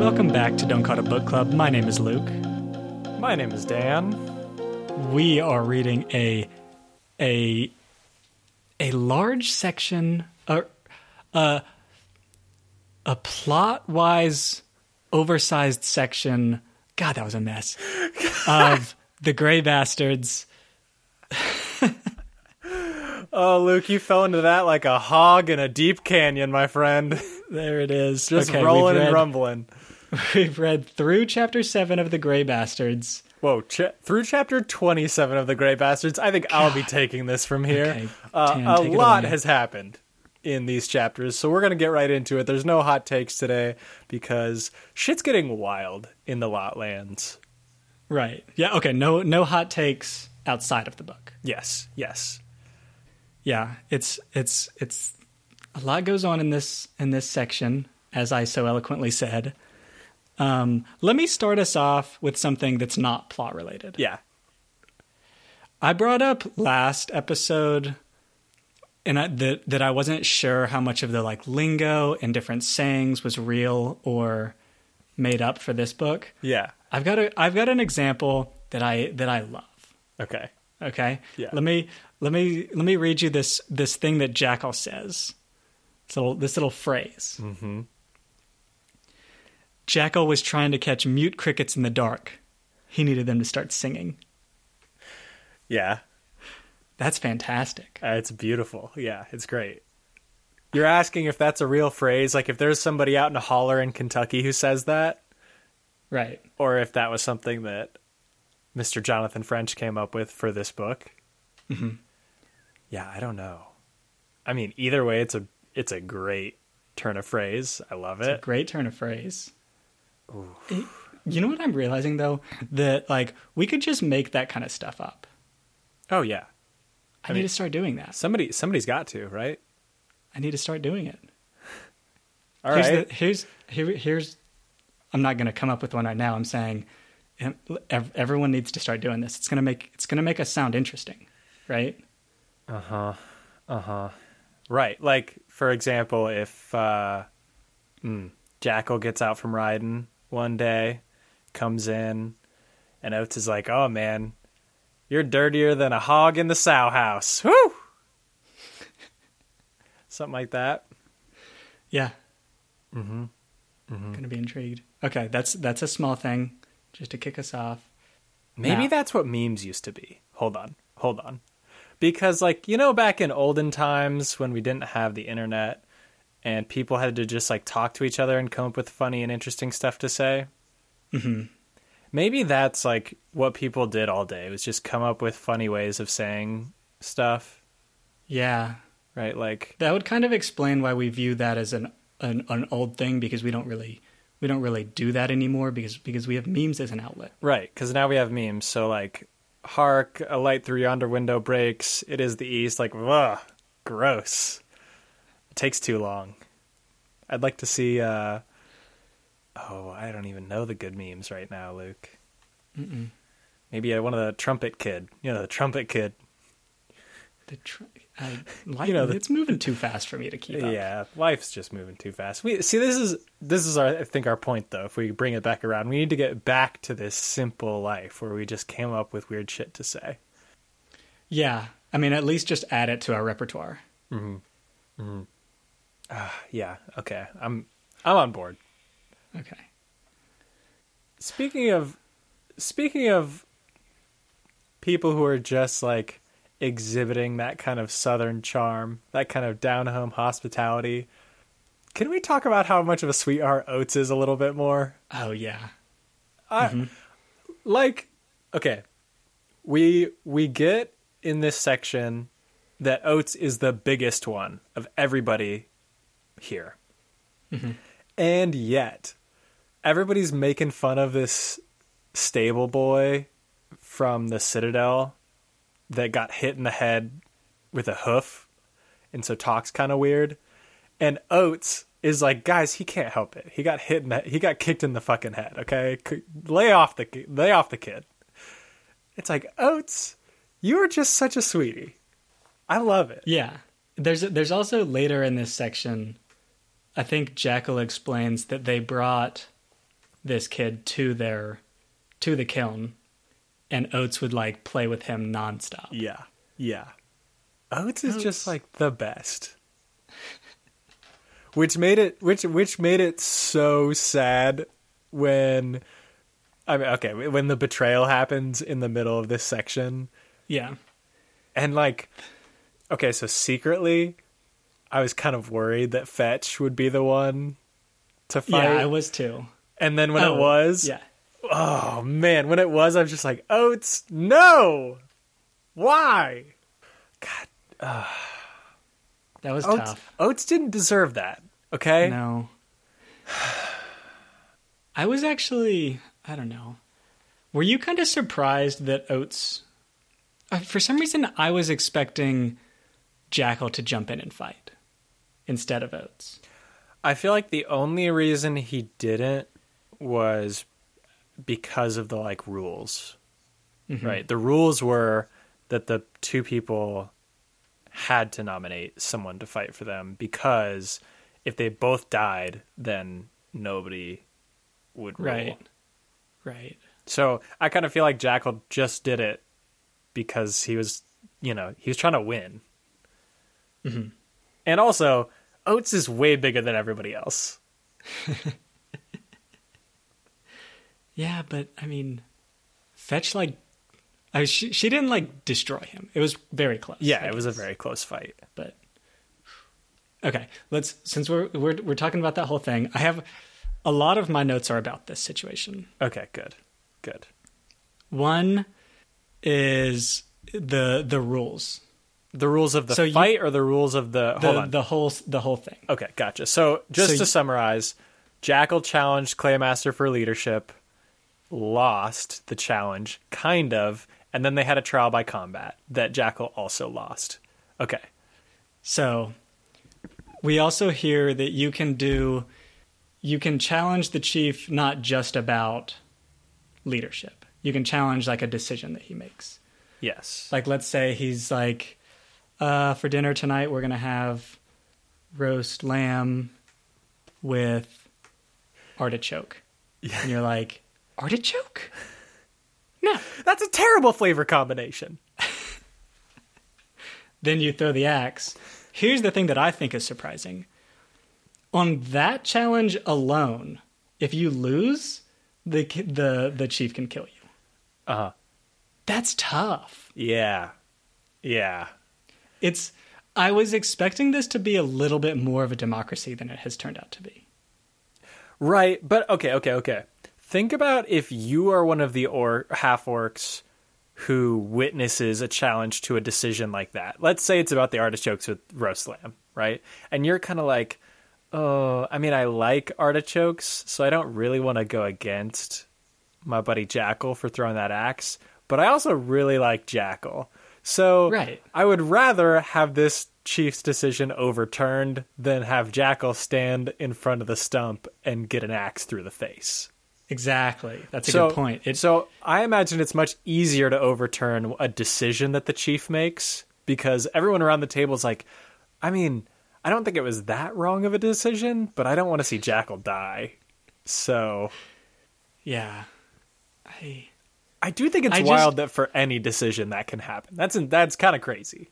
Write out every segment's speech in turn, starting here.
Welcome back to Don't Call It a Book Club. My name is Luke. My name is Dan. We are reading a a a large section, a a, a plot wise, oversized section. God, that was a mess of the Gray Bastards. Oh, Luke, you fell into that like a hog in a deep canyon, my friend. There it is. Just Okay, rolling and rumbling. We've read through chapter seven of the Gray Bastards. Whoa, ch- through chapter 27 of The Grey Bastards, I think I'll be taking this from here. Okay, uh, a lot has happened in these chapters, so we're going to get right into it. There's no hot takes today because shit's getting wild in the Lotlands. Right. Yeah. Okay. No. No hot takes outside of the book. Yes, yes. Yeah. It's it's it's a lot goes on in this in this section, as I so eloquently said. Um, let me start us off with something that's not plot related. Yeah. I brought up last episode, and I, that that I wasn't sure how much of the like lingo and different sayings was real or made up for this book. Yeah. I've got a I've got an example that I that I love. Okay. Okay. Yeah. Let me let me let me read you this this thing that Jackal says. This little this little phrase. Mm-hmm. Jackal was trying to catch mute crickets in the dark. He needed them to start singing. Yeah. That's fantastic. Uh, it's beautiful. Yeah, it's great. You're asking if that's a real phrase, like if there's somebody out in a holler in Kentucky who says that, Right. or if that was something that Mr. Jonathan French came up with for this book. Mm-hmm. Yeah, I don't know. I mean, either way, it's a it's a great turn of phrase. I love it. Great turn of phrase. It- you know what I'm realizing though? That like we could just make that kind of stuff up. Oh yeah, I, mean- need to start doing that. somebody somebody's got to right. I need to start doing it. All here's right. the, here's here, here's I'm not going to come up with one right now. I'm saying everyone needs to start doing this. It's going to make it's going to make us sound interesting, right? Uh huh. Uh huh. Right. Like, for example, if uh, mm, Jackal gets out from riding one day, comes in, and Oats is like, oh man, you're dirtier than a hog in the sow house. Whoo! Something like that. Yeah. Mm-hmm. Going to be intrigued. Okay, that's that's a small thing, just to kick us off. Maybe Now- that's what memes used to be. Hold on. Hold on. Because, like, you know, back in olden times when we didn't have the internet and people had to just, like, talk to each other and come up with funny and interesting stuff to say? hmm Maybe that's, like, what people did all day was just come up with funny ways of saying stuff, Yeah, right? Like, that would kind of explain why we view that as an, an an old thing because we don't really we don't really do that anymore because because we have memes as an outlet. right, because now we have memes. So, like, hark, a light through yonder window breaks. It is the east. Like, ugh, gross. Takes too long. I'd like to see. uh Oh, I don't even know the good memes right now, Luke. Mm-mm. Maybe uh, one of the trumpet kid. You know, the trumpet kid. The tr- I, like, You know, the- it's moving too fast for me to keep up. Yeah, life's just moving too fast. We see this is this is our I think our point though. If we bring it back around, we need to get back to this simple life where we just came up with weird shit to say. Yeah, I mean, at least just add it to our repertoire. Ah, yeah, okay. I'm I'm on board. Okay. Speaking of speaking of people who are just like exhibiting that kind of southern charm, that kind of down home hospitality, can we talk about how much of a sweetheart Oats is a little bit more? Oh yeah. I, mm-hmm. like okay we we get in this section that oats is the biggest one of everybody here mm-hmm. and yet everybody's making fun of this stable boy from the citadel that got hit in the head with a hoof and so talks kind of weird and Oats is like, guys, he can't help it. He got hit in the, he got kicked in the fucking head. Okay, lay off the lay off the kid. It's like Oats, you are just such a sweetie. I love it. Yeah. There's there's also later in this section, I think Jackal explains that they brought this kid to their to the kiln, and Oats would like play with him nonstop. Yeah. Yeah. Oats is Oats. just like the best. Which made it which which made it so sad when I mean okay, when the betrayal happens in the middle of this section Yeah, and like okay, so secretly I was kind of worried that Fetch would be the one to fight. yeah, I was too. and then when Oh, it was, yeah, oh man, when it was, I was just like, Oats, no, why? God, that was Oats, tough. Oats didn't deserve that. Okay, No. I was actually, I don't know. Were you kind of surprised that Oats. Uh, for some reason, I was expecting Jackal to jump in and fight instead of Oats. I feel like the only reason he didn't was because of the like rules. Mm-hmm. Right. The rules were that the two people had to nominate someone to fight for them because if they both died, then nobody would rule. Right. Right. So I kind of feel like Jackal just did it because he was, you know, he was trying to win. Mm-hmm. And also, Oats is way bigger than everybody else. Yeah, but I mean, Fetch, like. I, she, she didn't like destroy him. It was very close. Yeah, it was a very close fight. but okay let's since we're we're we're talking about that whole thing i have a lot of my notes are about this situation Okay, good. Good. one is the the rules The rules of the So you- fight or the rules of the, the Hold on. the whole the whole thing okay, gotcha. So just So to you- summarize, Jackal challenged Claymaster for leadership, lost the challenge, kind of, and then they had a trial by combat that Jackal also lost. Okay. so we also hear that you can do you can challenge the chief not just about leadership you can challenge like a decision that he makes Yes. like let's say he's like uh, for dinner tonight we're gonna have roast lamb with artichoke and you're like artichoke no That's a terrible flavor combination. then you throw the axe here's the thing that i think is surprising on that challenge alone if you lose the the the chief can kill you Uh-huh. that's tough Yeah. Yeah. It's i was expecting this to be a little bit more of a democracy than it has turned out to be Right, but okay, okay, okay. Think about if you are one of the or half orcs who witnesses a challenge to a decision like that. Let's say it's about the artichokes with roast lamb, right? And you're kind of like, "Oh, I mean, I like artichokes, so I don't really want to go against my buddy Jackal for throwing that axe, but I also really like Jackal." So Right. I would rather have this chief's decision overturned than have Jackal stand in front of the stump and get an axe through the face. exactly that's a so, good point it's so I imagine it's much easier to overturn a decision that the chief makes because everyone around the table is like, I mean, I don't think it was that wrong of a decision, but I don't want to see Jackal die. So yeah i I do think it's I just- wild that for any decision that can happen. That's that's kind of crazy.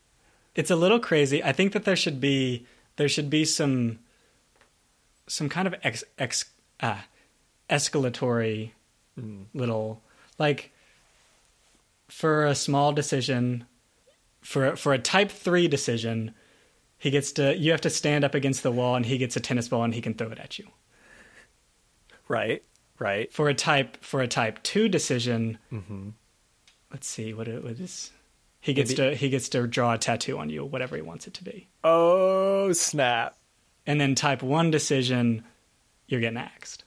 it's a little crazy. I think that there should be there should be some some kind of ex, ex uh, escalatory little like for a small decision for for a type 3 decision he gets to you have to stand up against the wall and he gets a tennis ball and he can throw it at you. Right? Right? For a type for a type 2 decision let's see what it what is he gets Maybe- to he gets to draw a tattoo on you whatever he wants it to be. Oh, snap. and then type one decision, you're getting axed.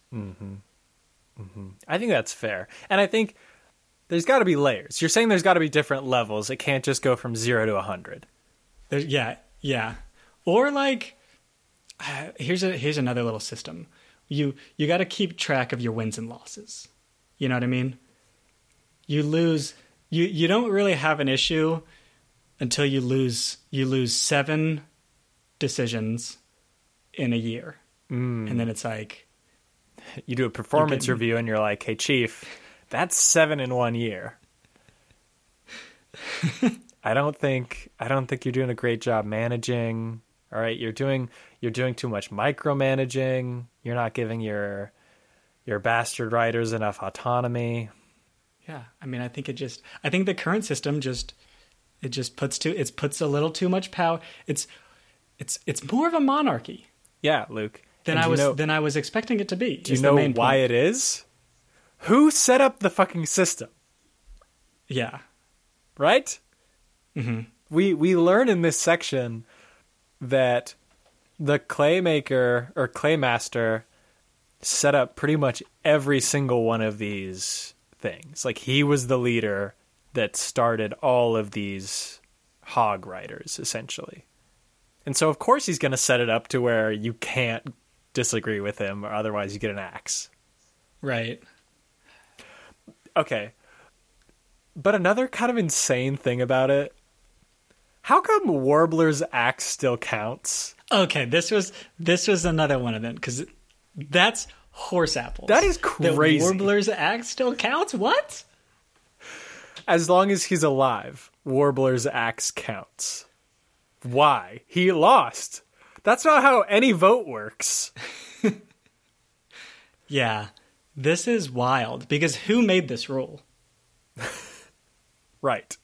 I think that's fair. And I think there's got to be layers. You're saying there's got to be different levels. It can't just go from 0 to a 100. There, yeah, yeah. Or like, uh, here's a here's another little system. You you got to keep track of your wins and losses. You know what I mean? You lose. You you don't really have an issue until you lose you lose seven decisions in a year, mm. and then it's like You do a performance review and you're like, "Hey chief, that's 7 in 1 year." I don't think I don't think you're doing a great job managing. All right, you're doing you're doing too much micromanaging. You're not giving your your bastard writers enough autonomy. Yeah, I mean, I think it just, I think the current system just, it just puts too, it puts a little too much power. It's, it's, it's more of a monarchy Yeah, Luke. than And I was know- than I was expecting it to be. Do you know why it is? Who set up the fucking system? Yeah, Right? Mm-hmm. We we learn in this section that the claymaker or claymaster set up pretty much every single one of these things. Like he was the leader that started all of these hog riders, essentially. And so of course he's gonna set it up to where you can't disagree with him or otherwise you get an axe. right. Okay. But another kind of insane thing about it, how come Warbler's axe still counts? Okay, this was this was another one of them because that's horse apples. That is crazy. The. Warbler's axe still counts. What? As long as he's alive, Warbler's axe counts. Why? He lost. That's not how any vote works. Yeah, this is wild because who made this rule? Right.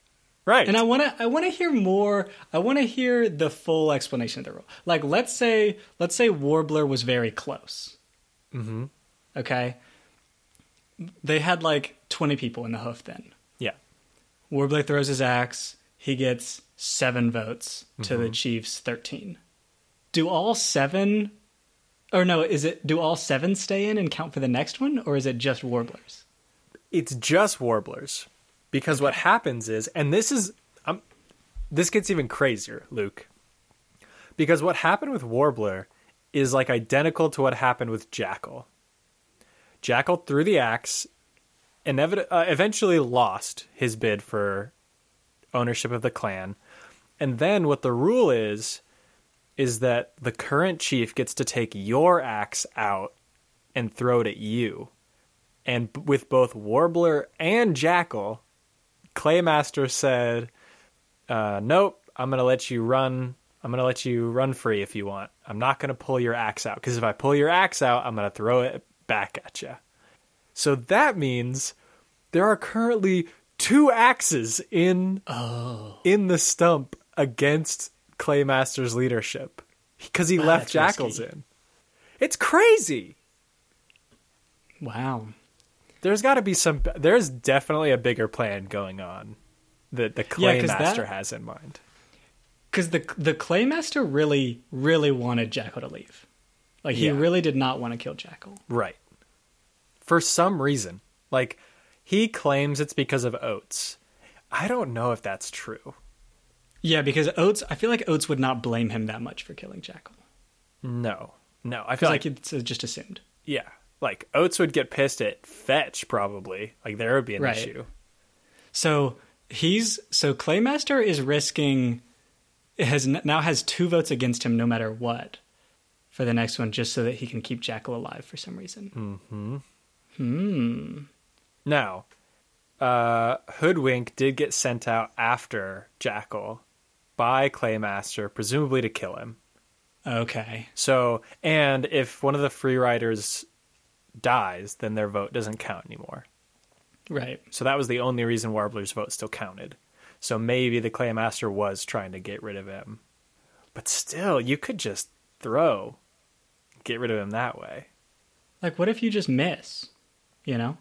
Right. And I want to I want to hear more. I want to hear the full explanation of the rule. Like let's say let's say Warbler was very close. Mm-hmm. Okay. They had like 20 people in the hoof then. yeah. Warbler throws his axe. He gets 7 votes to Mm-hmm. the Chiefs 13. Do all 7 or no, is it do all 7 stay in and count for the next one or is it just Warblers? It's just warblers. Because what happens is, and this is, um, this gets even crazier, Luke. Because what happened with Warbler is like identical to what happened with Jackal. Jackal threw the axe, inevit- uh, eventually lost his bid for ownership of the clan. And then what the rule is, is that the current chief gets to take your axe out and throw it at you. And with both Warbler and Jackal, Claymaster said, uh, "Nope, I'm gonna let you run. I'm gonna let you run free if you want. I'm not gonna pull your axe out because if I pull your axe out, I'm gonna throw it back at you." So that means there are currently two axes in in the stump against Claymaster's leadership because he left Jackals risky. in. It's crazy. Wow. There's got to be some. There's definitely a bigger plan going on that the Yeah, Claymaster that- has in mind. Because the the Claymaster really, really wanted Jackal to leave. Like he Yeah. really did not want to kill Jackal. Right. For some reason, like he claims it's because of Oats. I don't know if that's true. Yeah, because Oats, I feel like Oats would not blame him that much for killing Jackal. No, no. I feel like, like it's just assumed. yeah, like Oats would get pissed at Fetch probably. Like there would be an Right. issue. So he's so Claymaster is risking has now has two votes against him no matter what for the next one, just so that he can keep Jackal alive for some reason. Mhm. Hmm. Now, uh, Hoodwink did get sent out after Jackal by Claymaster, presumably to kill him. Okay, So, and if one of the free riders dies, then their vote doesn't count anymore. right. So that was the only reason Warbler's vote still counted. So maybe the Claymaster was trying to get rid of him. But still, you could just throw, get rid of him that way. Like, what if you just miss? You know.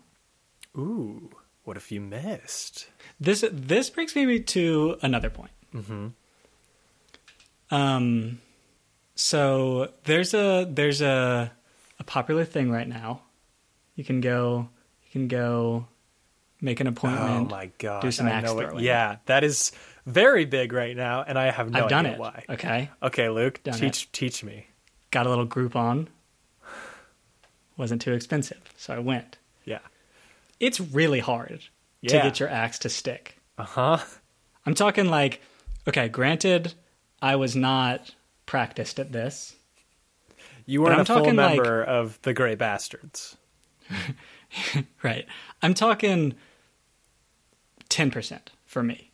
Ooh, what if you missed? This this brings me to another point. Mm-hmm. Um, so there's a there's a a popular thing right now. You can go you can go make an appointment. Oh my god! do some axe it. throwing. Yeah, that is very big right now, and I have no I've done idea it. why. Okay, Okay, Luke, Done teach teach me. got a little Groupon. Wasn't too expensive, so I went. Yeah. It's really hard to get your axe to stick. Uh huh. I'm talking like, okay, granted, I was not practiced at this. You weren't I'm a full talking, like- member of the Grey Bastards. Right. I'm talking 10% for me.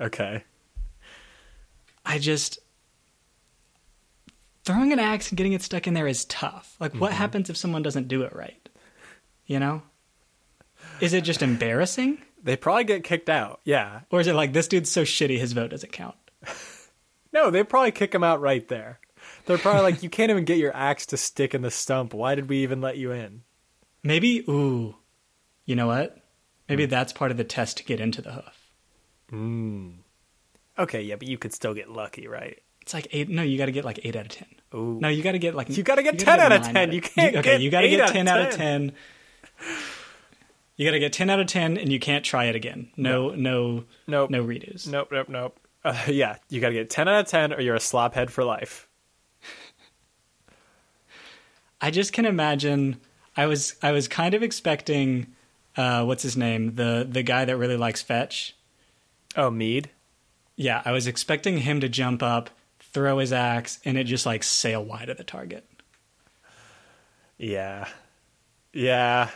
Okay. I just throwing an axe and getting it stuck in there is tough. Like what mm-hmm. happens if someone doesn't do it right? You know? Is it just embarrassing? They probably get kicked out. Yeah. Or is it like this dude's so shitty his vote doesn't count? No, they probably kick him out right there. They're probably like, you can't even get your axe to stick in the stump. Why did we even let you in? Maybe ooh. You know what? Maybe that's part of the test to get into the hoof. Okay, yeah, but you could still get lucky, right? It's like eight. No, you got to get like eight out of ten. Ooh. No, you got to get like You gotta get 10 out of 10. You can't okay, you got to get ten out of 10. You got to get ten out of ten, and you can't try it again. No, no, Nope. no redos. Nope, nope, nope. Uh, yeah, you got to get 10 out of 10 or you're a slophead for life. I just can imagine. I was I was kind of expecting, uh, what's his name, the the guy that really likes fetch. Oh, Mead? Yeah, I was expecting him to jump up, throw his axe, and it just like sail wide of the target. Yeah. Yeah.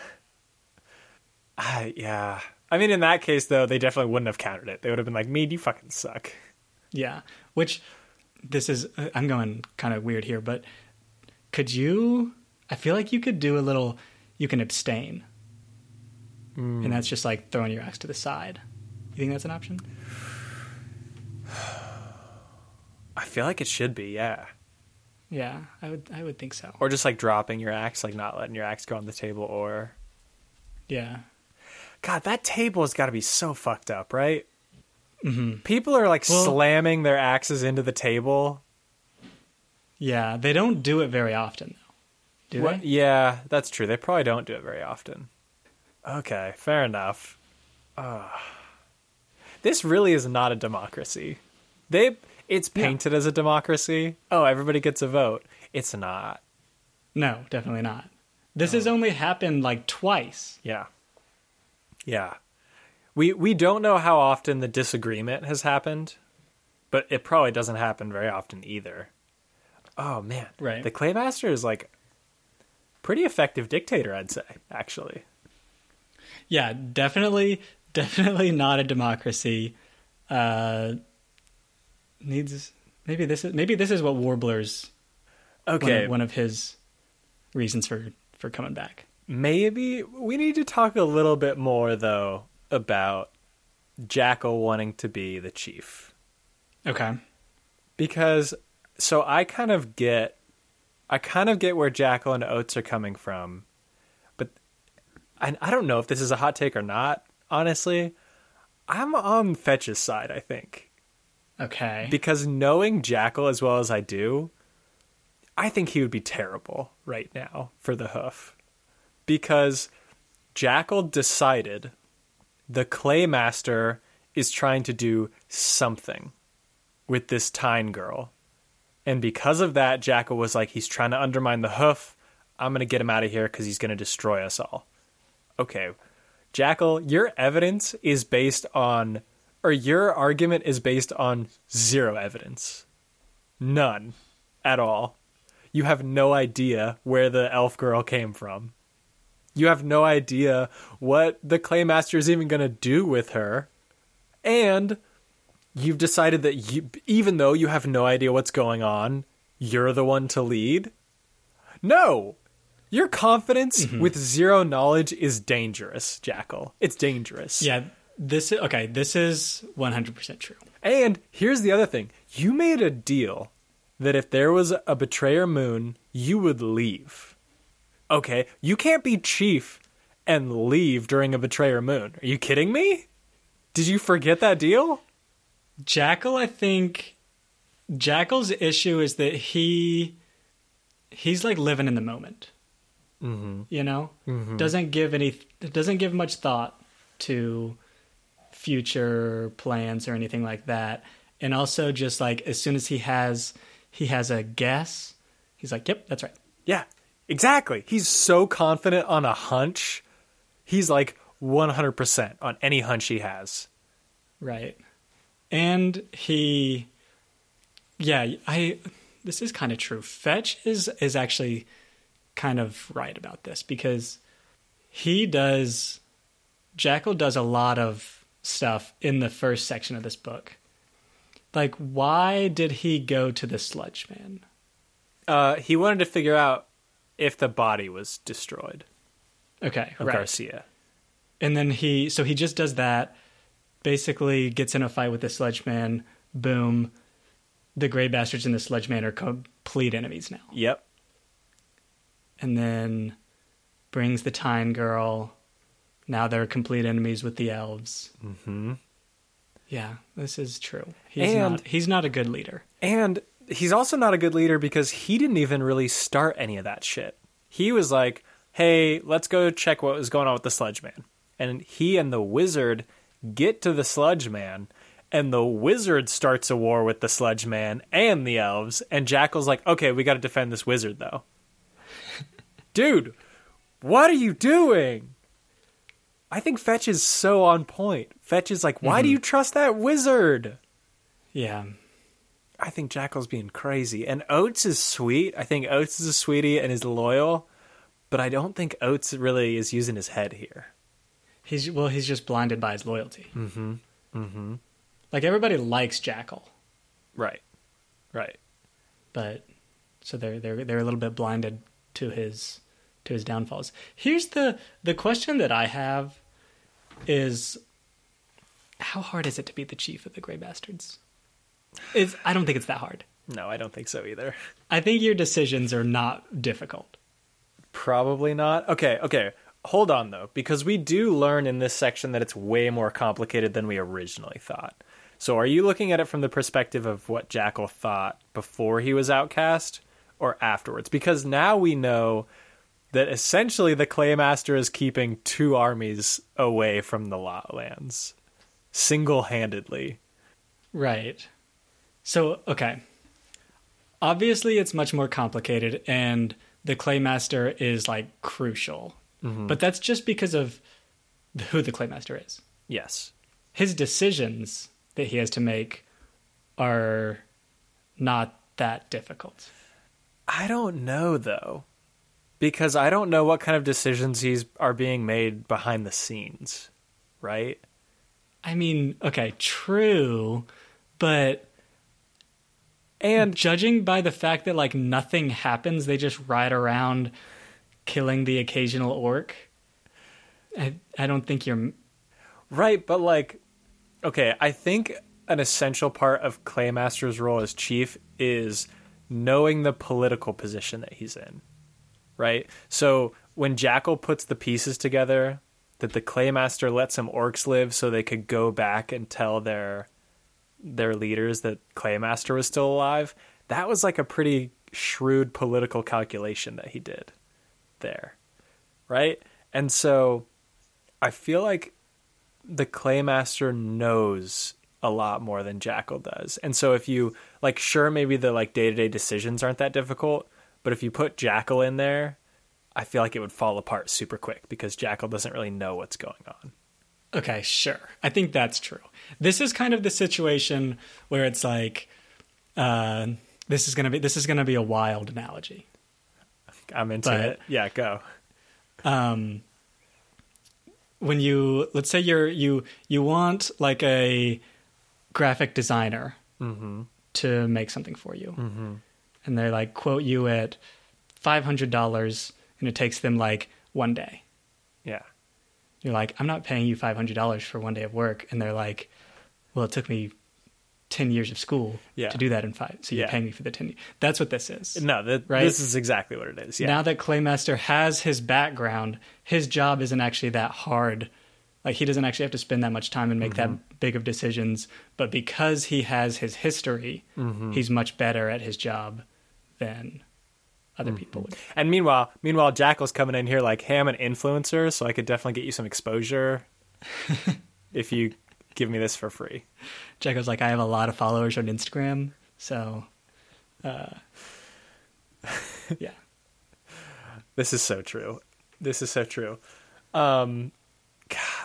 I yeah. I mean, in that case, though, they definitely wouldn't have countered it. They would have been like, Mead, you fucking suck. Yeah, which this is I'm going kind of weird here, but could you? I feel like you could do a little. You can abstain, and that's just like throwing your axe to the side. You think that's an option? I feel like it should be, yeah. Yeah, I would. I would think so. Or just like dropping your axe, like not letting your axe go on the table, or. Yeah, God, that table has got to be so fucked up, right? hmm People are like Well- slamming their axes into the table. yeah. They don't do it very often, though. Do What- they? Yeah, that's true. They probably don't do it very often. Okay, fair enough. Uh, this really is not a democracy. They it's No. painted as a democracy. Oh, everybody gets a vote. It's not. No, definitely not. This has only happened like twice. Yeah. Yeah. We we don't know how often the disagreement has happened, but it probably doesn't happen very often either. Oh man. Right. The Claymaster is like pretty effective dictator, I'd say, actually. Yeah, definitely, definitely not a democracy. Uh, needs maybe this is maybe this is what Warbler's one Okay. of, one of his reasons for for coming back. Maybe we need to talk a little bit more though about Jackal wanting to be the chief. Okay. Because so I kind of get I kind of get where Jackal and Oats are coming from. But I I don't know if this is a hot take or not, honestly. I'm on Fetch's side, I think. Okay. Because knowing Jackal as well as I do, I think he would be terrible right now for the hoof. Because Jackal decided the Claymaster is trying to do something with this Tyne girl. And because of that, Jackal was like, he's trying to undermine the hoof. I'm going to get him out of here because he's going to destroy us all. Okay. Jackal, your evidence is based on, or your argument is based on zero evidence. None at all. You have no idea where the elf girl came from. You have no idea what the Claymaster is even going to do with her. And you've decided that you, even though you have no idea what's going on, you're the one to lead? No! Your confidence mm-hmm. with zero knowledge is dangerous, Jackal. It's dangerous. yeah. This is okay. This is one hundred percent true. And here's the other thing you made a deal that if there was a betrayer moon, you would leave. Okay, you can't be chief and leave during a betrayer moon. Are you kidding me? Did you forget that deal? Jackal, I think Jackal's issue is that he he's like living in the moment. Mm-hmm. You know, doesn't give any doesn't give much thought to future plans or anything like that. And also, just like as soon as he has he has a guess, he's like, "Yep, that's right." Yeah, exactly. He's so confident on a hunch. He's like 100% on any hunch he has. Right. And he yeah, I this is kind of true. Fetch is is actually kind of right about this because he does Jackal does a lot of stuff in the first section of this book. Like, why did he go to the sludge man? Uh, he wanted to figure out if the body was destroyed Okay, of right. Garcia. And then he, so he just does that. Basically, gets in a fight with the sludge man. Boom. The gray bastards and the sludge man are complete enemies now. Yep. And then brings the Tyne girl. Now they're complete enemies with the elves. Mm-hmm. Yeah, this is true. He's And- not. He's not a good leader. And he's also not a good leader because he didn't even really start any of that shit. He was like, "Hey, let's go check what was going on with the sludge man." And he and the wizard get to the sludge man, and the wizard starts a war with the sludge man and the elves. And Jackal's like, "Okay, we got to defend this wizard, though." Dude, what are you doing? I think Fetch is so on point. Fetch is like, "Why do mm-hmm. you trust that wizard?" Yeah, I think Jackal's being crazy. And Oats is sweet. I think Oats is a sweetie and is loyal, but I don't think Oats really is using his head here. He's well. He's just blinded by his loyalty. Mm-hmm. Mm-hmm. Like everybody likes Jackal, Right. Right. but so they're they're they're a little bit blinded to his to his downfalls. Here's the the question that I have is how hard is it to be the chief of the Grey Bastards? It's, I don't think it's that hard. No, I don't think so either. I think your decisions are not difficult. Probably not. Okay, okay. Hold on though, because we do learn in this section that it's way more complicated than we originally thought. So are you looking at it from the perspective of what Jackal thought before he was outcast or afterwards? Because now we know that essentially the Claymaster is keeping two armies away from the Lotlands single-handedly. Right. So, okay. Obviously, it's much more complicated, and the Claymaster is like crucial. Mm-hmm. But that's just because of who the Claymaster is. Yes. His decisions that he has to make are not that difficult. I don't know though, because I don't know what kind of decisions he's are being made behind the scenes, right? I mean, okay, true, but And judging by the fact that like nothing happens, they just ride around killing the occasional orc. I I don't think you're right, but like, okay, I think an essential part of Claymaster's role as chief is knowing the political position that he's in, right? So when Jackal puts the pieces together, that the Claymaster let some orcs live so they could go back and tell their their leaders that Claymaster was still alive. That was like a pretty shrewd political calculation that he did there. Right? And so I feel like the Claymaster knows a lot more than Jackal does. And so if you like sure maybe the like day-to-day decisions aren't that difficult, but if you put Jackal in there, I feel like it would fall apart super quick because Jackal doesn't really know what's going on. Okay, sure. I think that's true. This is kind of the situation where it's like uh this is going to be this is going to be a wild analogy. I'm into But- it. Yeah, go. um, when you let's say you're you you want like a graphic designer Mm-hmm. to make something for you Mm-hmm. and they like quote you at $500 and it takes them like one day Yeah. you're like i'm not paying you $500 for one day of work and they're like well it took me 10 years of school Yeah. to do that in five so you're Yeah. paying me for the 10 years. that's what this is No, that, Right? this is exactly what it is. Yeah. now that Claymaster has his background, his job isn't actually that hard. Like he doesn't actually have to spend that much time and make Mm-hmm. that big of decisions. But because he has his history, Mm-hmm. he's much better at his job than other Mm-hmm. people would. and meanwhile, meanwhile, Jackal's coming in here like, "Hey, I'm an influencer, so I could definitely get you some exposure if you give me this for free." Jackal's like, I have a lot of followers on Instagram, so uh, yeah. This is so true. This is so true. Um,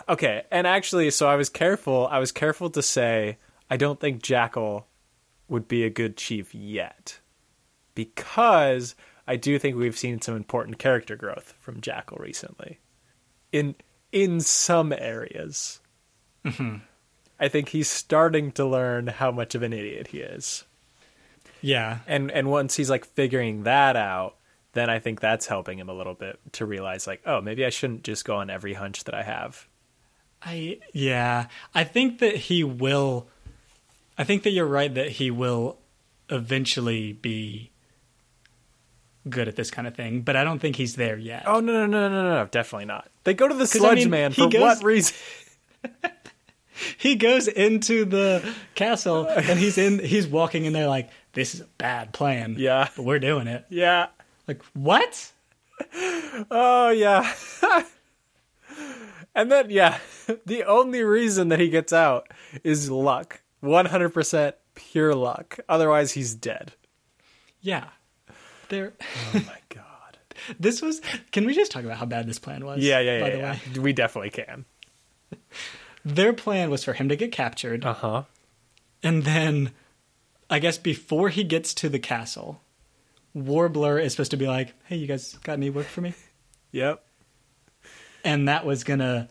okay, and actually, so I was careful. I was careful to say I don't think Jackal would be a good chief yet. because I do think we've seen some important character growth from Jackal recently. In in some areas. I think he's starting to learn how much of an idiot he is. Yeah. And and once he's like figuring that out, then I think that's helping him a little bit to realize like, oh, maybe I shouldn't just go on every hunch that I have. I yeah, I think that he will I think that you're right that he will eventually be good at this kind of thing, but I don't think he's there yet. Oh no no no no no, no definitely not. They go to the 'Cause, I sludge mean, man for goes- what reason? He goes into the castle and he's in he's walking in there like this is a bad plan. Yeah. But we're doing it. Yeah. Like what? Oh yeah. and then yeah, the only reason that he gets out is luck. 100% pure luck. Otherwise he's dead. Yeah. There Oh my god. this was can we just talk about how bad this plan was? Yeah, yeah, yeah. by yeah. the yeah. way. We definitely can. Their plan was for him to get captured Uh-huh. and then I guess before he gets to the castle, Warbler is supposed to be like, "Hey, you guys got any work for me?" Yep. And that was to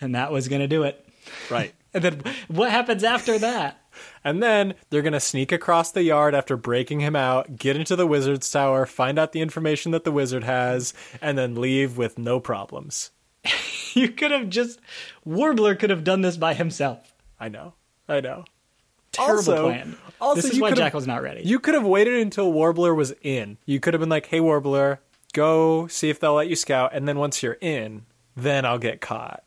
and that was to do it. Right. And then what happens after that? And then they're going to sneak across the yard after breaking him out, get into the wizard's tower, find out the information that the wizard has, and then leave with no problems. You could have just Warbler could have done this by himself. I know. I know. Terrible Also- plan. also this is you why Jackal's not ready. You could have waited until Warbler was in. You could have been like, hey, Warbler, go see if they'll let you scout. And then once you're in, then I'll get caught.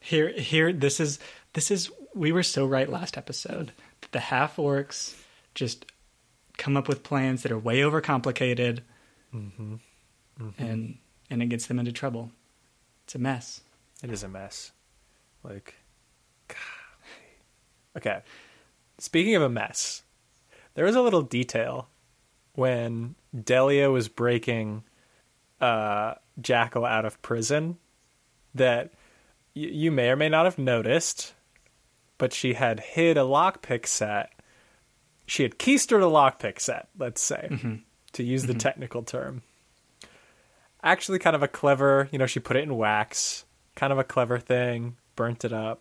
Here, here. This is this is. We were so right last episode. that The half orcs just come up with plans that are way overcomplicated, Mm-hmm. and and it gets them into trouble. It's a mess. It is a mess. Like, God. okay. Speaking of a mess, there was a little detail when Delia was breaking uh, Jackal out of prison that y- you may or may not have noticed, but she had hid a lockpick set. She had keistered a lockpick set, let's say, to use the technical term. Actually, kind of a clever, you know, she put it in wax, kind of a clever thing, burnt it up.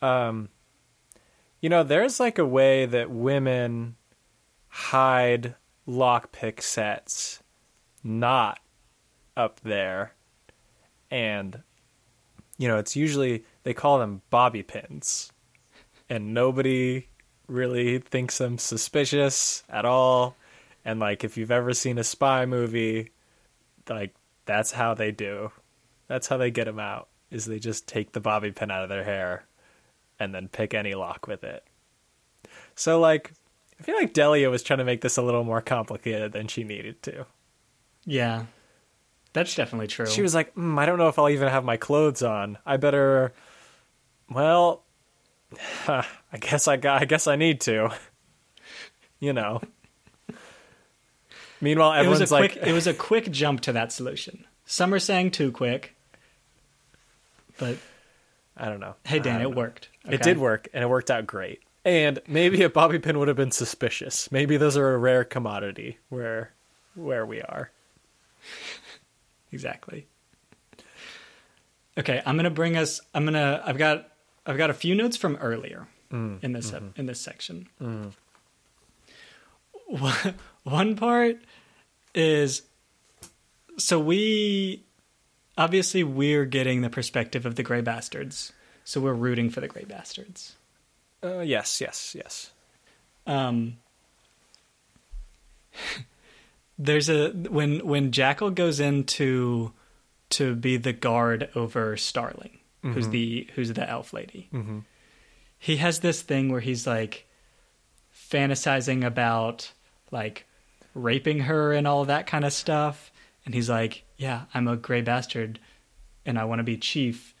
Um, you know, there's like a way that women hide lockpick sets not up there. And, you know, it's usually, they call them bobby pins. And nobody really thinks them suspicious at all. And, like, if you've ever seen a spy movie, like, that's how they do. That's how they get them out, is they just take the bobby pin out of their hair and then pick any lock with it. So, like, I feel like Delia was trying to make this a little more complicated than she needed to. Yeah, that's definitely true. She was like, mm, I don't know if I'll even have my clothes on. I better. Well, I guess I got. I guess I need to. You know. Meanwhile, it was everyone's a like, quick. It was a quick jump to that solution. Some are saying too quick, but I don't know. hey, Dan, it know. worked. It did work, and it worked out great. And maybe a bobby pin would have been suspicious. Maybe those are a rare commodity where where we are. exactly. Okay, I'm gonna bring us. I'm gonna. I've got. I've got a few notes from earlier mm, in this mm-hmm. in this section. One- mm. One part is so we obviously we're getting the perspective of the gray bastards, so we're rooting for the gray bastards. Uh, yes, yes, yes. um there's a when when jackal goes into to be the guard over starling who's the who's the elf lady he has this thing where he's like fantasizing about like raping her and all that kind of stuff and he's like yeah i'm a gray bastard and i want to be chief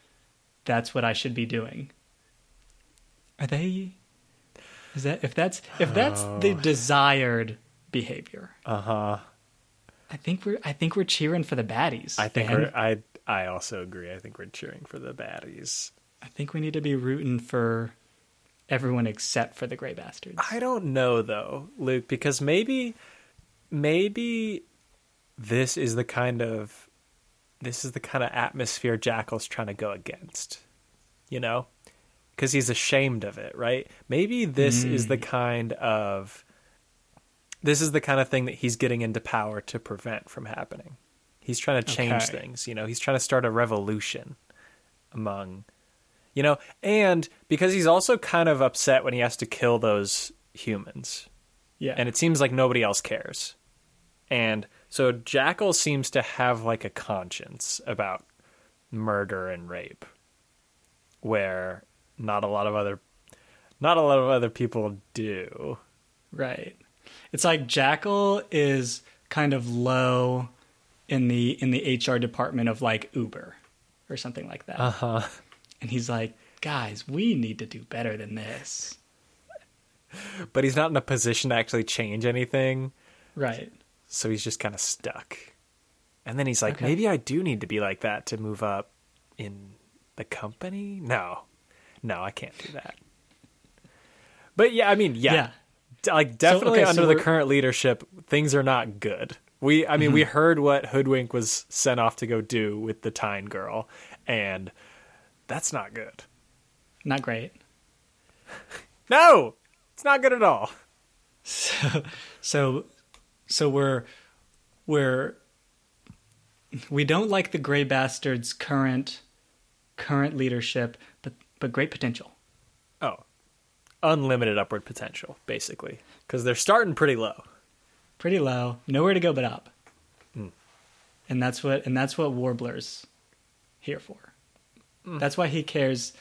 that's what i should be doing are they is that if that's if that's the desired behavior? Uh huh. I think we're I think we're cheering for the baddies. I think we're, I I also agree. I think we're cheering for the baddies. I think we need to be rooting for everyone except for the gray bastards. I don't know though, Luke, because maybe maybe this is the kind of this is the kind of atmosphere Jackal's trying to go against. You know? Cuz he's ashamed of it, right? Maybe this is the hmm. kind of this is the kind of thing that he's getting into power to prevent from happening. He's trying to change Okay. things, you know. He's trying to start a revolution among you know, and because he's also kind of upset when he has to kill those humans Yeah. and it seems like nobody else cares. And so Jackal seems to have like a conscience about murder and rape, where not a lot of other, not a lot of other people do. Right. It's like Jackal is kind of low in the in the HR department of like Uber or something like that. Uh huh. and he's like, "Guys, we need to do better than this." But he's not in a position to actually change anything, Right. So he's just kind of stuck. And then he's like, Okay. maybe I do need to be like that to move up in the company. No, no, I can't do that. But yeah, I mean, yeah, Yeah. Like definitely okay, so under the current leadership, things are not good. We, I mean, we Mm-hmm. heard what Hoodwink was sent off to go do with the Tine girl, and that's not good. Not great. No, it's not good at all. So so we're we're we don't like the Grey Bastards current current leadership, but but great potential. Oh, unlimited upward potential, basically, because they're starting pretty low. Pretty low, nowhere to go but up. And that's what and that's what Warbler's here for. That's why he cares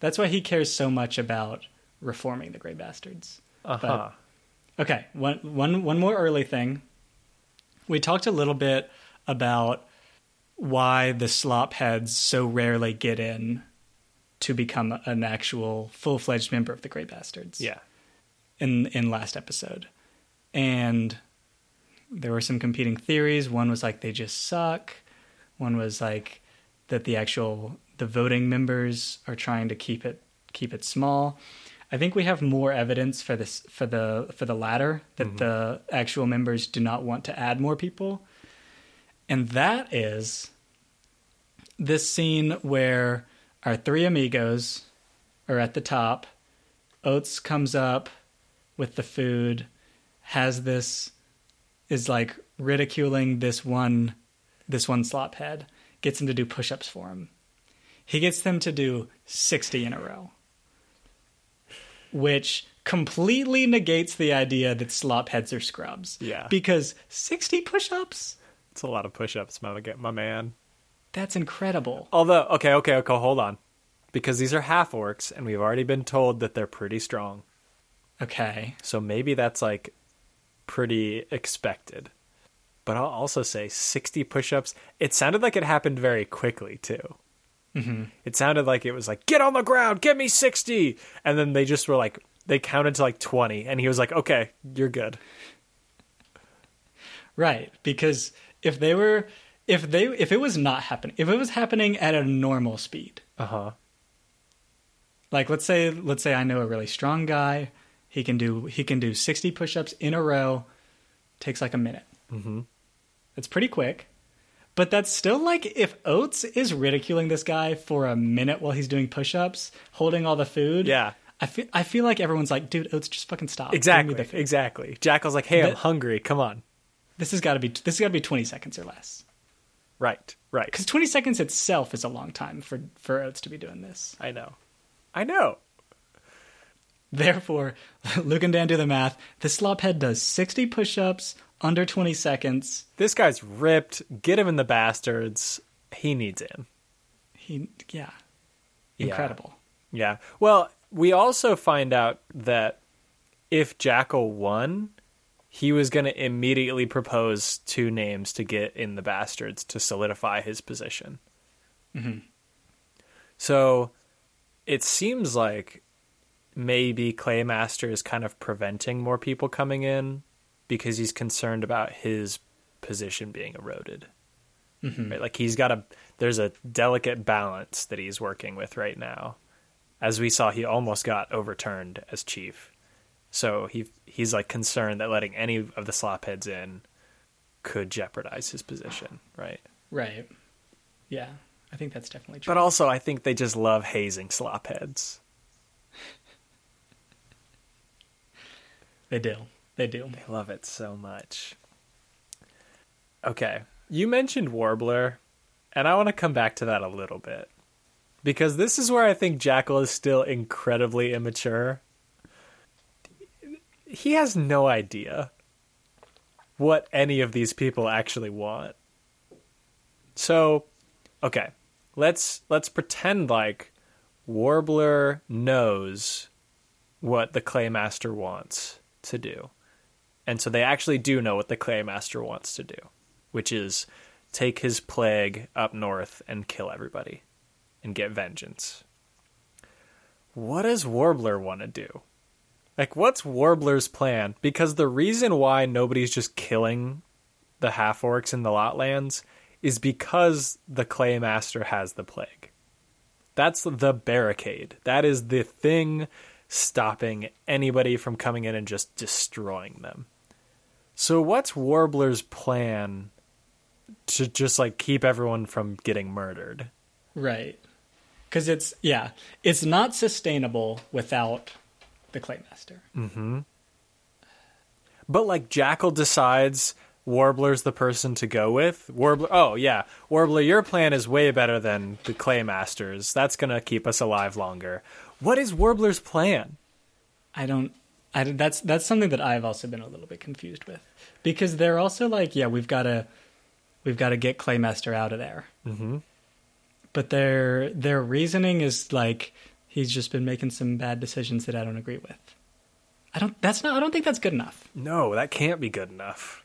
that's why he cares so much about reforming the Grey Bastards. Uh huh. Okay, one one one more early thing. We talked a little bit about why the slop heads so rarely get in to become an actual full fledged member of the Grey Bastards. Yeah. In in last episode. And there were some competing theories. One was like they just suck. One was like that the actual the voting members are trying to keep it keep it small. I think we have more evidence for this for the for the latter that mm-hmm. the actual members do not want to add more people. And that is this scene where our three amigos are at the top. Oats comes up with the food, has this is like ridiculing this one this one slop head, gets him to do push ups for him. He gets them to do sixty in a row. Which completely negates the idea that slop heads are scrubs. Yeah. Because sixty push ups? It's a lot of push-ups, my my man. That's incredible. Although, okay, okay, okay, hold on, because these are half orcs, and we've already been told that they're pretty strong. Okay. So maybe that's like pretty expected. But I'll also say 60 push-ups. It sounded like it happened very quickly too. Mm-hmm. It sounded like it was like, "Get on the ground, give me 60," and then they just were like, they counted to like 20, and he was like, "Okay, you're good." Right, because if they were if they if it was not happening, if it was happening at a normal speed. Uh huh. Like let's say let's say I know a really strong guy, he can do he can do 60 push-ups in a row, takes like a minute. Mm-hmm. It's pretty quick. But that's still like if Oats is ridiculing this guy for a minute while he's doing push-ups, holding all the food. Yeah. I feel I feel like everyone's like, dude, Oats, just fucking stop. Exactly. the food. Exactly. Jackal's like, "Hey, I'm hungry. Come on." This has got to be this has got to be 20 seconds or less. Right. Right. Because 20 seconds itself is a long time for, for Oats to be doing this. I know. I know. Therefore, Luke and Dan do the math. The slophead does 60 push ups under 20 seconds. This guy's ripped. Get him in the bastards. He needs in. He, yeah. Yeah. Incredible. Yeah. Well, we also find out that if Jackal won, he was going to immediately propose two names to get in the bastards to solidify his position. Mm-hmm. So it seems like maybe Claymaster is kind of preventing more people coming in because he's concerned about his position being eroded. Mm-hmm. Right? Like he's got a there's a delicate balance that he's working with right now. As we saw, he almost got overturned as chief. So he he's like concerned that letting any of the slopheads in could jeopardize his position, right? Right. Yeah, I think that's definitely true. But also, I think they just love hazing slopheads. they do. They do. They love it so much. Okay, you mentioned Warbler, and I want to come back to that a little bit because this is where I think Jackal is still incredibly immature. He has no idea what any of these people actually want. So, okay, let's let's pretend like Warbler knows what the Claymaster wants to do. And so they actually do know what the Claymaster wants to do, which is take his plague up north and kill everybody and get vengeance. What does Warbler want to do? Like, what's Warbler's plan? Because the reason why nobody's just killing the half orcs in the Lotlands is because the Claymaster has the plague. That's the barricade. That is the thing stopping anybody from coming in and just destroying them. So, what's Warbler's plan to just like keep everyone from getting murdered? Right. Because it's, yeah, it's not sustainable without the Claymaster. Mm-hmm. But like Jackal decides Warbler's the person to go with. Warbler, oh yeah, Warbler, your plan is way better than the Claymaster's. That's gonna keep us alive longer. What is Warbler's plan? I don't. I that's that's something that I've also been a little bit confused with because they're also like, yeah, we've got to we've got to get Claymaster out of there. Mm-hmm. But their their reasoning is like he's just been making some bad decisions that I don't agree with. I don't. That's not. I don't think that's good enough. No, that can't be good enough.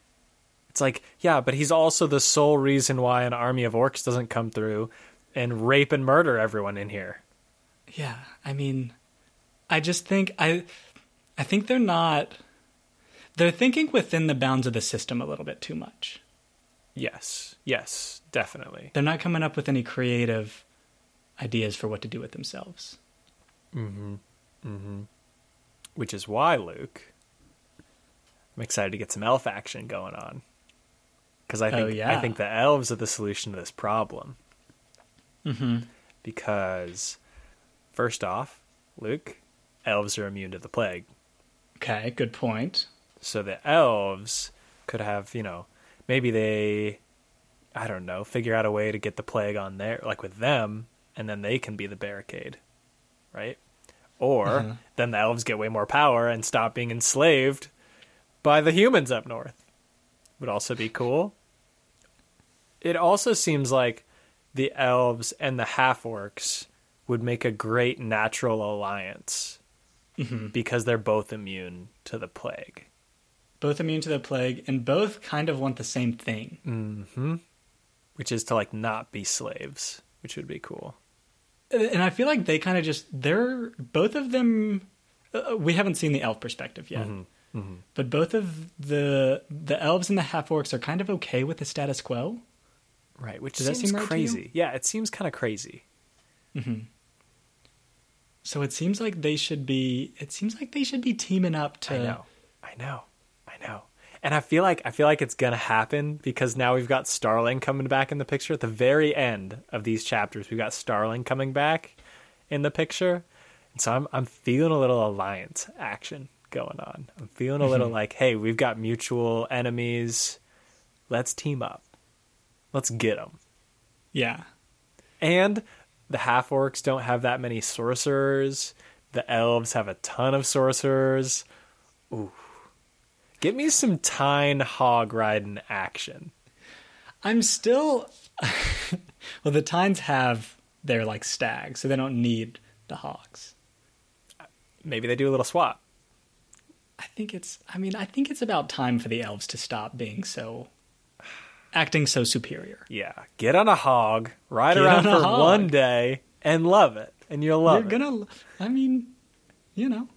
It's like, yeah, but he's also the sole reason why an army of orcs doesn't come through and rape and murder everyone in here. Yeah, I mean, I just think I, I think they're not. They're thinking within the bounds of the system a little bit too much. Yes, yes, definitely. They're not coming up with any creative ideas for what to do with themselves. Mm-hmm. Mm-hmm. Which is why, Luke, I'm excited to get some elf action going on. Because I think Oh, yeah. I think the elves are the solution to this problem. Mm-hmm. Because first off, Luke, elves are immune to the plague. Okay, good point. So the elves could have, you know, maybe they I don't know, figure out a way to get the plague on there like with them and then they can be the barricade. Right? Or Uh-huh. then the elves get way more power and stop being enslaved by the humans up north. Would also be cool. It also seems like the elves and the half orcs would make a great natural alliance Mm-hmm. because they're both immune to the plague. Both immune to the plague, and both kind of want the same thing. Mm-hmm. Which is to like not be slaves, which would be cool. And I feel like they kind of just they're both of them. Uh, we haven't seen the elf perspective yet, Mm-hmm. but both of the the elves and the half orcs are kind of okay with the status quo. Right, which Does that seems seem right crazy. Yeah, it seems kind of crazy. So it seems like they should be. It seems like they should be teaming up to. I know, I know, I know. And I feel like I feel like it's gonna happen because now we've got Starling coming back in the picture at the very end of these chapters. We've got Starling coming back in the picture, and so I'm I'm feeling a little alliance action going on. I'm feeling a little mm-hmm. like, hey, we've got mutual enemies. Let's team up. Let's get them. Yeah, And the half orcs don't have that many sorcerers. The elves have a ton of sorcerers. Ooh. Get me some Tine hog riding action. I'm still. well, the Tines have their like stags, so they don't need the hogs. Maybe they do a little swap. I think it's. I mean, I think it's about time for the elves to stop being so, acting so superior. Yeah. Get on a hog, ride Get around on a for hog. one day, and love it. And you'll love You're it. gonna. I mean, you know.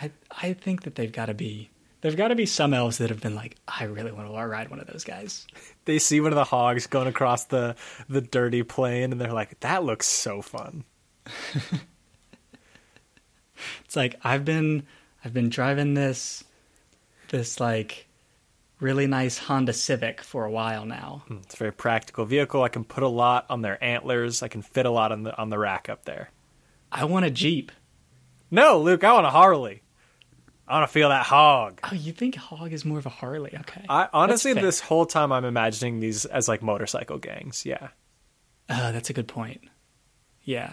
I I think that they've got to be. There've got to be some elves that have been like, I really want to ride one of those guys. They see one of the hogs going across the, the dirty plain, and they're like, that looks so fun. It's like I've been I've been driving this this like really nice Honda Civic for a while now. Hmm, it's a very practical vehicle. I can put a lot on their antlers. I can fit a lot on the on the rack up there. I want a Jeep. No, Luke, I want a Harley. I want to feel that hog. Oh, you think Hog is more of a Harley? Okay. I honestly, this whole time, I'm imagining these as like motorcycle gangs. Yeah, Oh, that's a good point. Yeah.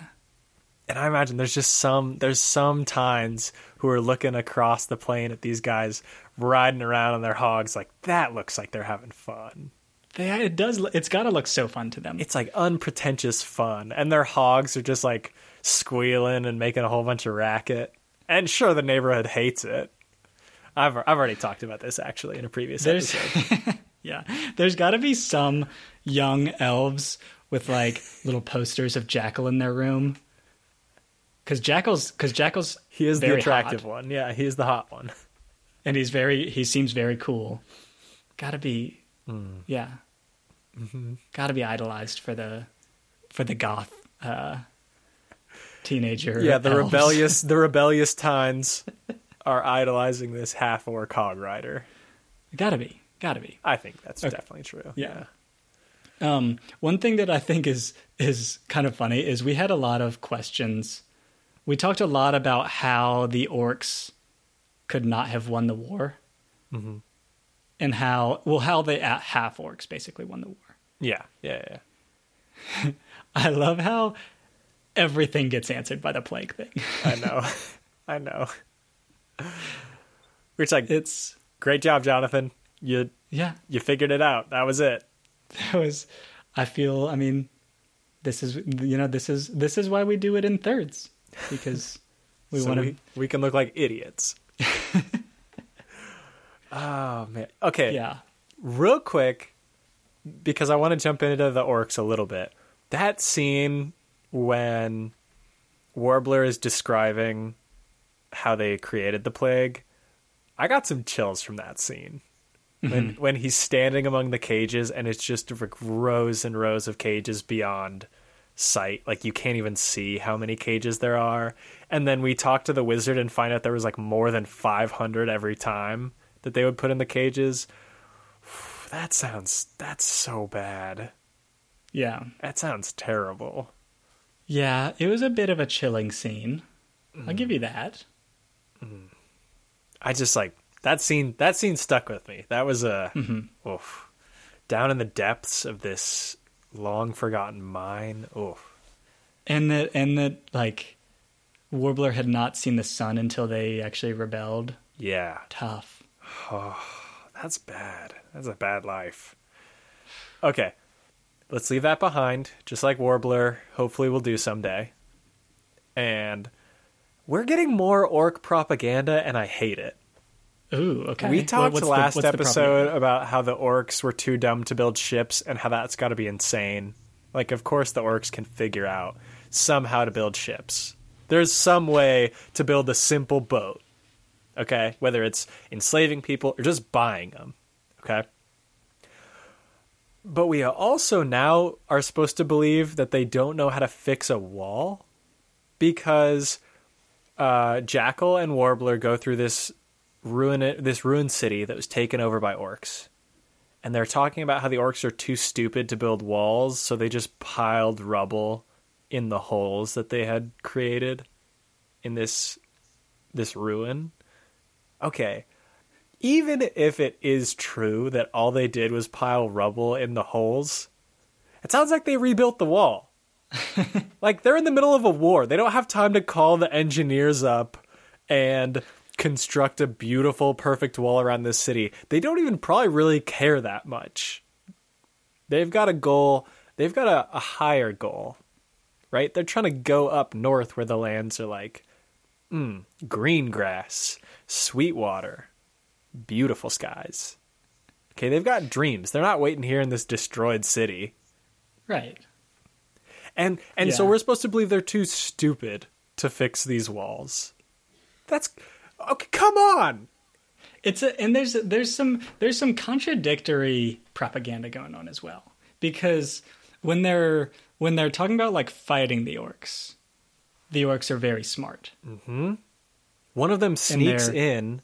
and I imagine there's just some there's some Tines who are looking across the plain at these guys riding around on their hogs. Like that looks like they're having fun. They, it does. It's got to look so fun to them. It's like unpretentious fun, and their hogs are just like squealing and making a whole bunch of racket. And sure, the neighborhood hates it. I've I've already talked about this actually in a previous There's, episode. yeah, there's got to be some young elves with like little posters of Jackal in their room. Because Jackal's, because Jackal's, He is the attractive hot, one. Yeah, he's the hot one. And he's very, he seems very cool. Got to be, Hmm. yeah, Mm-hmm. got to be idolized for the, for the goth uh, teenager. Yeah, the elves. rebellious the rebellious Tines are idolizing this half orc hog rider. Got to be, got to be. I think that's definitely true. Yeah. Um, one thing that I think is is kind of funny is we had a lot of questions. We talked a lot about how the orcs could not have won the war, Mm-hmm. and how well how the half orcs basically won the war. Yeah, yeah, yeah. I love how everything gets answered by the plague thing. I know. I know. Which like It's great job, Jonathan. You yeah, you figured it out. That was it. that was. I feel. I mean, this is you know this is this is why we do it in thirds because we so want to. we, we can look like idiots. oh man. Okay. Yeah. real quick because I want to jump into the orcs a little bit. That scene when Warbler is describing how they created the plague, I got some chills from that scene. When mm-hmm. when he's standing among the cages and it's just like rows and rows of cages beyond sight, like you can't even see how many cages there are. And then we talk to the wizard and find out there was like more than 500 every time that they would put in the cages. That sounds that's so bad. Yeah. That sounds terrible. Yeah, it was a bit of a chilling scene. I'll give you Mm. that. I just like that scene. That scene stuck with me. That was a oof. down in the depths of this long forgotten mine. Oof. And that and that like Warbler had not seen the sun until they actually rebelled. Yeah, Tough. Oh, that's bad. That's a bad life. Okay, let's leave that behind. Just like Warbler, hopefully we'll do someday. And we're getting more orc propaganda, and I hate it. Ooh, okay. We talked the- last the episode about how the orcs were too dumb to build ships and how that's got to be insane. Like, of course, the orcs can figure out somehow to build ships. There's some way to build a simple boat, okay? Whether it's enslaving people or just buying them, okay? But we also now are supposed to believe that they don't know how to fix a wall because uh, Jackal and Warbler go through this ruin it, this ruined city that was taken over by orcs. And they're talking about how the orcs are too stupid to build walls, so they just piled rubble in the holes that they had created in this this ruin. Okay. Even if it is true that all they did was pile rubble in the holes, it sounds like they rebuilt the wall. like they're in the middle of a war. They don't have time to call the engineers up and construct a beautiful, perfect wall around this city. They don't even probably really care that much. They've got a goal, they've got a, a higher goal, right? They're trying to go up north where the lands are like, mm, green grass, sweet water, beautiful skies. Okay, they've got dreams. They're not waiting here in this destroyed city. Right. And and so we're supposed to believe they're too stupid to fix these walls. That's okay. Come on. It's a, and there's there's some there's some contradictory propaganda going on as well because when they're when they're talking about like fighting the orcs, the orcs are very smart. Mm-hmm. One of them sneaks in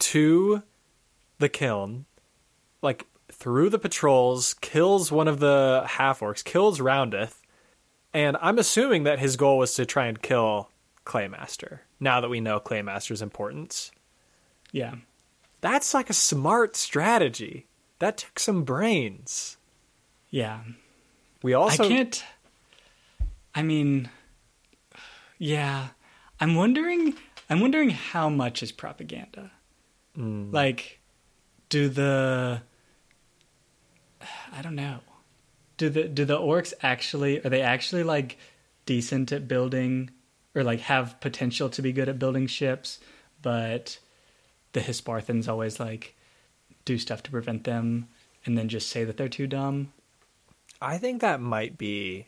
to the kiln like through the patrols, kills one of the half orcs, kills Roundeth, and I'm assuming that his goal was to try and kill Claymaster. Now that we know Claymaster's importance, Yeah. that's like a smart strategy. That took some brains. Yeah. We also I can't. I mean, yeah. I'm wondering. I'm wondering how much is propaganda. Mm. Like, do the? I don't know. Do the do the orcs actually are they actually like decent at building or like have potential to be good at building ships, but the Hisparthans always like do stuff to prevent them and then just say that they're too dumb. I think that might be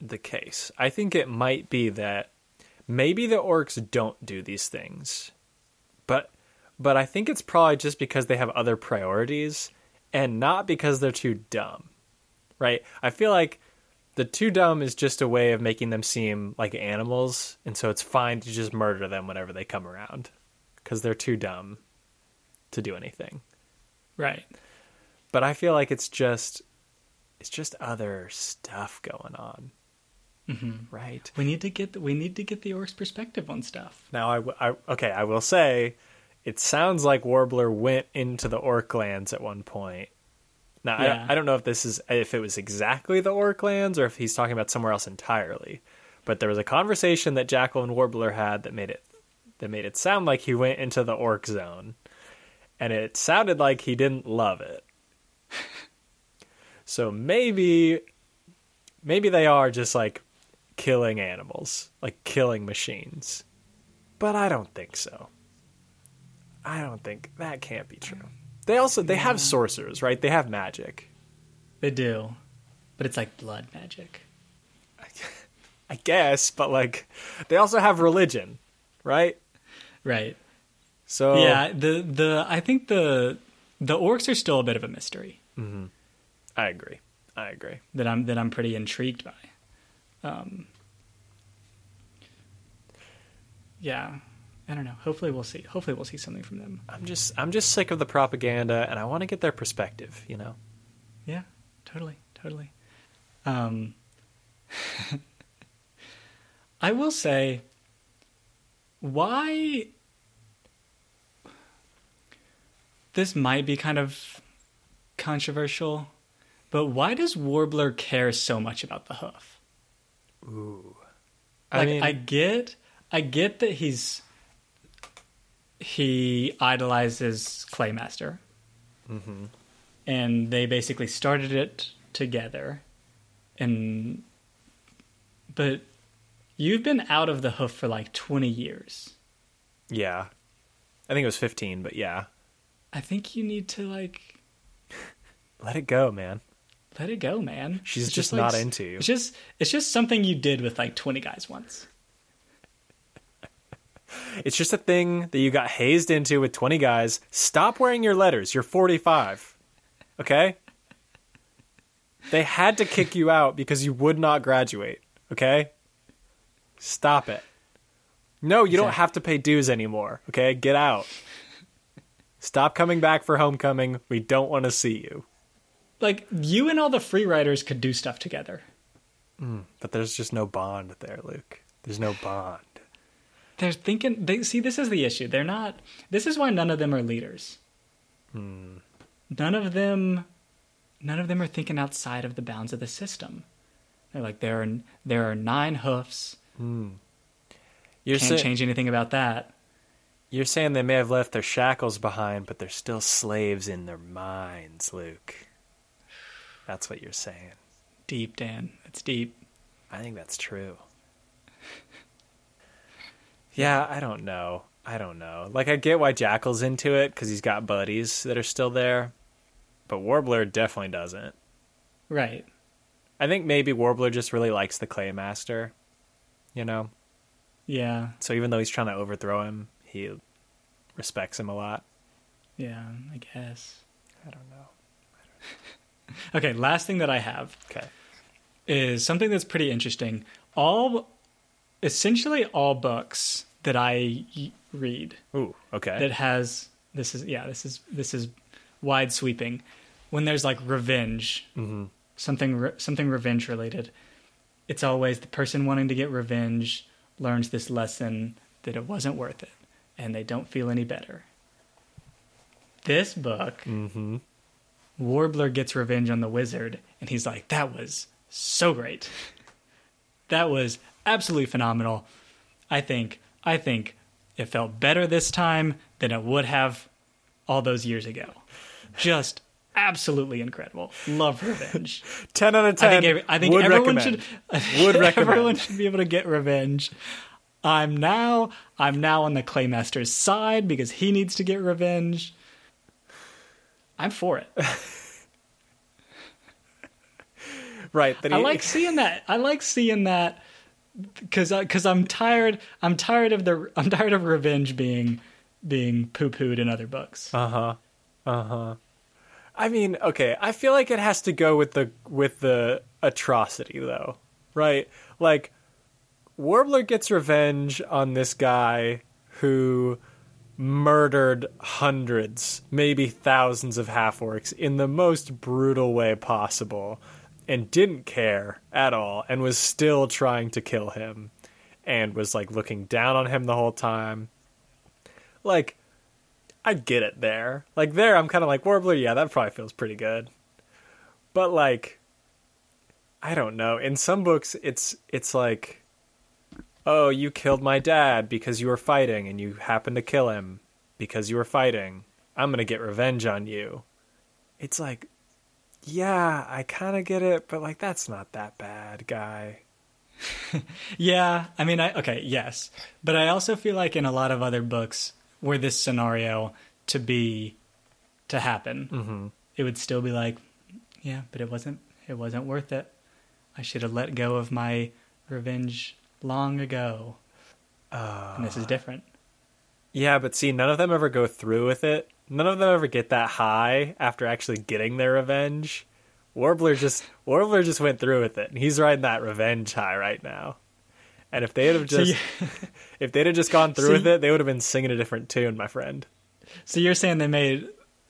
the case. I think it might be that maybe the orcs don't do these things. But but I think it's probably just because they have other priorities and not because they're too dumb. Right? I feel like the too dumb is just a way of making them seem like animals and so it's fine to just murder them whenever they come around cuz they're too dumb to do anything. Right. But I feel like it's just it's just other stuff going on. Mm-hmm. Right. We need to get the, we need to get the orcs' perspective on stuff. Now, I, w- I- okay, I will say, it sounds like Warbler went into the orc lands at one point. Now, Yeah. I, I don't know if this is if it was exactly the orc lands or if he's talking about somewhere else entirely. But there was a conversation that Jackal and Warbler had that made it that made it sound like he went into the orc zone, and it sounded like he didn't love it. so maybe, maybe they are just like killing animals, like killing machines. But I don't think so. I don't think that can't be true. They also they have sorcerers, right? They have magic. They do, but it's like blood magic. I guess, but like they also have religion, right? Right. So Yeah. The the I think the the orcs are still a bit of a mystery I agree. I agree. that I'm that I'm pretty intrigued by. Um. Yeah. I don't know. Hopefully we'll see. Hopefully we'll see something from them. I'm just I'm just sick of the propaganda and I want to get their perspective, you know. Yeah, totally, totally. Um, I will say, why this might be kind of controversial, but why does Warbler care so much about the hoof? Ooh. Like, mean, I get, I get that he's he idolizes Claymaster, mhm. and they basically started it together and but you've been out of the hoof for like 20 years yeah. I think it was 15, but yeah. i think you need to like Let it go, man. let it go man She's It's just like not into you. it's just it's just something you did with like 20 guys once It's just a thing that you got hazed into with 20 guys. Stop wearing your letters. You're 45. Okay? They had to kick you out because you would not graduate. Okay? Stop it. No, you don't have to pay dues anymore. Okay? Get out. Stop coming back for homecoming. We don't want to see you. like you and all the free riders could do stuff together mm, But there's just no bond there, Luke. There's no bond. They're thinking they see this is the issue they're not this is why none of them are leaders Hmm. none of them none of them are thinking outside of the bounds of the system they're like there are there are nine hoofs You're, can't sa- change anything about that you're saying they may have left their shackles behind, but they're still slaves in their minds, Luke. That's what you're saying. deep dan it's deep I think that's true. Yeah, I don't know. I don't know. Like, I get why Jackal's into it because he's got buddies that are still there, but Warbler definitely doesn't. right I think maybe Warbler just really likes the Claymaster, you know? yeah So even though he's trying to overthrow him, he respects him a lot. yeah i guess I don't know. okay last thing that i have Okay. is something that's pretty interesting all essentially all books that I read Ooh, okay. that has this is yeah this is this is wide sweeping when there's like revenge, something re- something revenge related, it's always the person wanting to get revenge learns this lesson that it wasn't worth it, and they don't feel any better. This book, Mm-hmm. Warbler gets revenge on the wizard, and he's like, "That was so great. That was absolutely phenomenal. I think I think it felt better this time than it would have all those years ago. Just absolutely incredible. Love revenge. Ten out of I ten. think every, I think would everyone recommend. should Would recommend. everyone should be able to get revenge. I'm now I'm now on the Claymaster's side because he needs to get revenge. I'm for it. right. That I like seeing that. I like seeing that because because I'm tired. I'm tired of the. I'm tired of revenge being being poo pooed in other books. Uh huh. Uh huh. I mean, okay. I feel like it has to go with the with the atrocity, though, right? Like, Warbler gets revenge on this guy who murdered hundreds, maybe thousands of half orcs in the most brutal way possible, and didn't care at all, and was still trying to kill him, and was like looking down on him the whole time. Like, I get it there. Like there, I'm kind of like Warbler. Yeah, that probably feels pretty good. But like, I don't know. In some books, it's it's like, oh, you killed my dad because you were fighting, and you happened to kill him because you were fighting. I'm gonna get revenge on you. It's like, yeah, I kind of get it, but like that's not that bad, guy. Yeah, I mean, I okay, yes, but I also feel like in a lot of other books were this scenario to be to happen, Mm-hmm. it would still be like, yeah, but it wasn't. It wasn't worth it. I should have let go of my revenge long ago. Uh, And this is different. Yeah, but see, none of them ever go through with it. None of them ever get that high after actually getting their revenge. Warbler just Warbler just went through with it, and he's riding that revenge high right now. And if they'd have So just you- if they'd have just gone through So with it, they would have been singing a different tune, my friend. So you're saying they made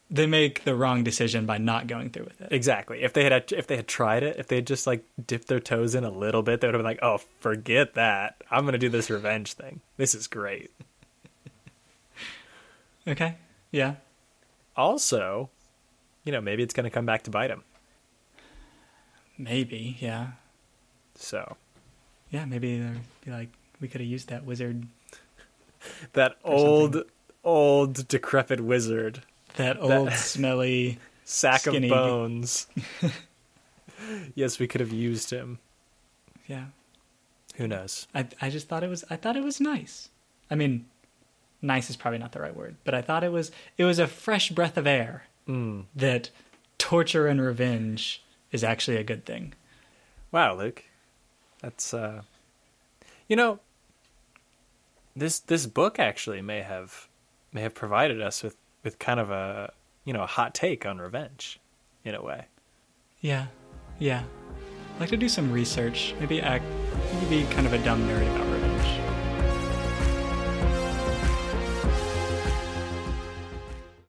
they make the wrong decision by not going through with it. Exactly. If they had if they had tried it, if they had just like dipped their toes in a little bit, they would have been like, "Oh, forget that. I'm gonna do this revenge thing. This is great." Okay. Yeah. Also, you know, maybe it's gonna come back to bite him. Maybe. Yeah. So Yeah. Maybe they'd be like, we could have used that wizard, that old, old decrepit wizard, that old smelly. sack Skinny. of bones. yes, we could have used him. Yeah. Who knows? I I just thought it was I thought it was nice. I mean, nice is probably not the right word, but I thought it was it was a fresh breath of air Mm. that torture and revenge is actually a good thing. Wow, Luke, that's uh, you know, this this book actually may have may have provided us with with kind of a you know a hot take on revenge, in a way. Yeah. Yeah. I'd like to do some research. Maybe act maybe be kind of a dumb nerd about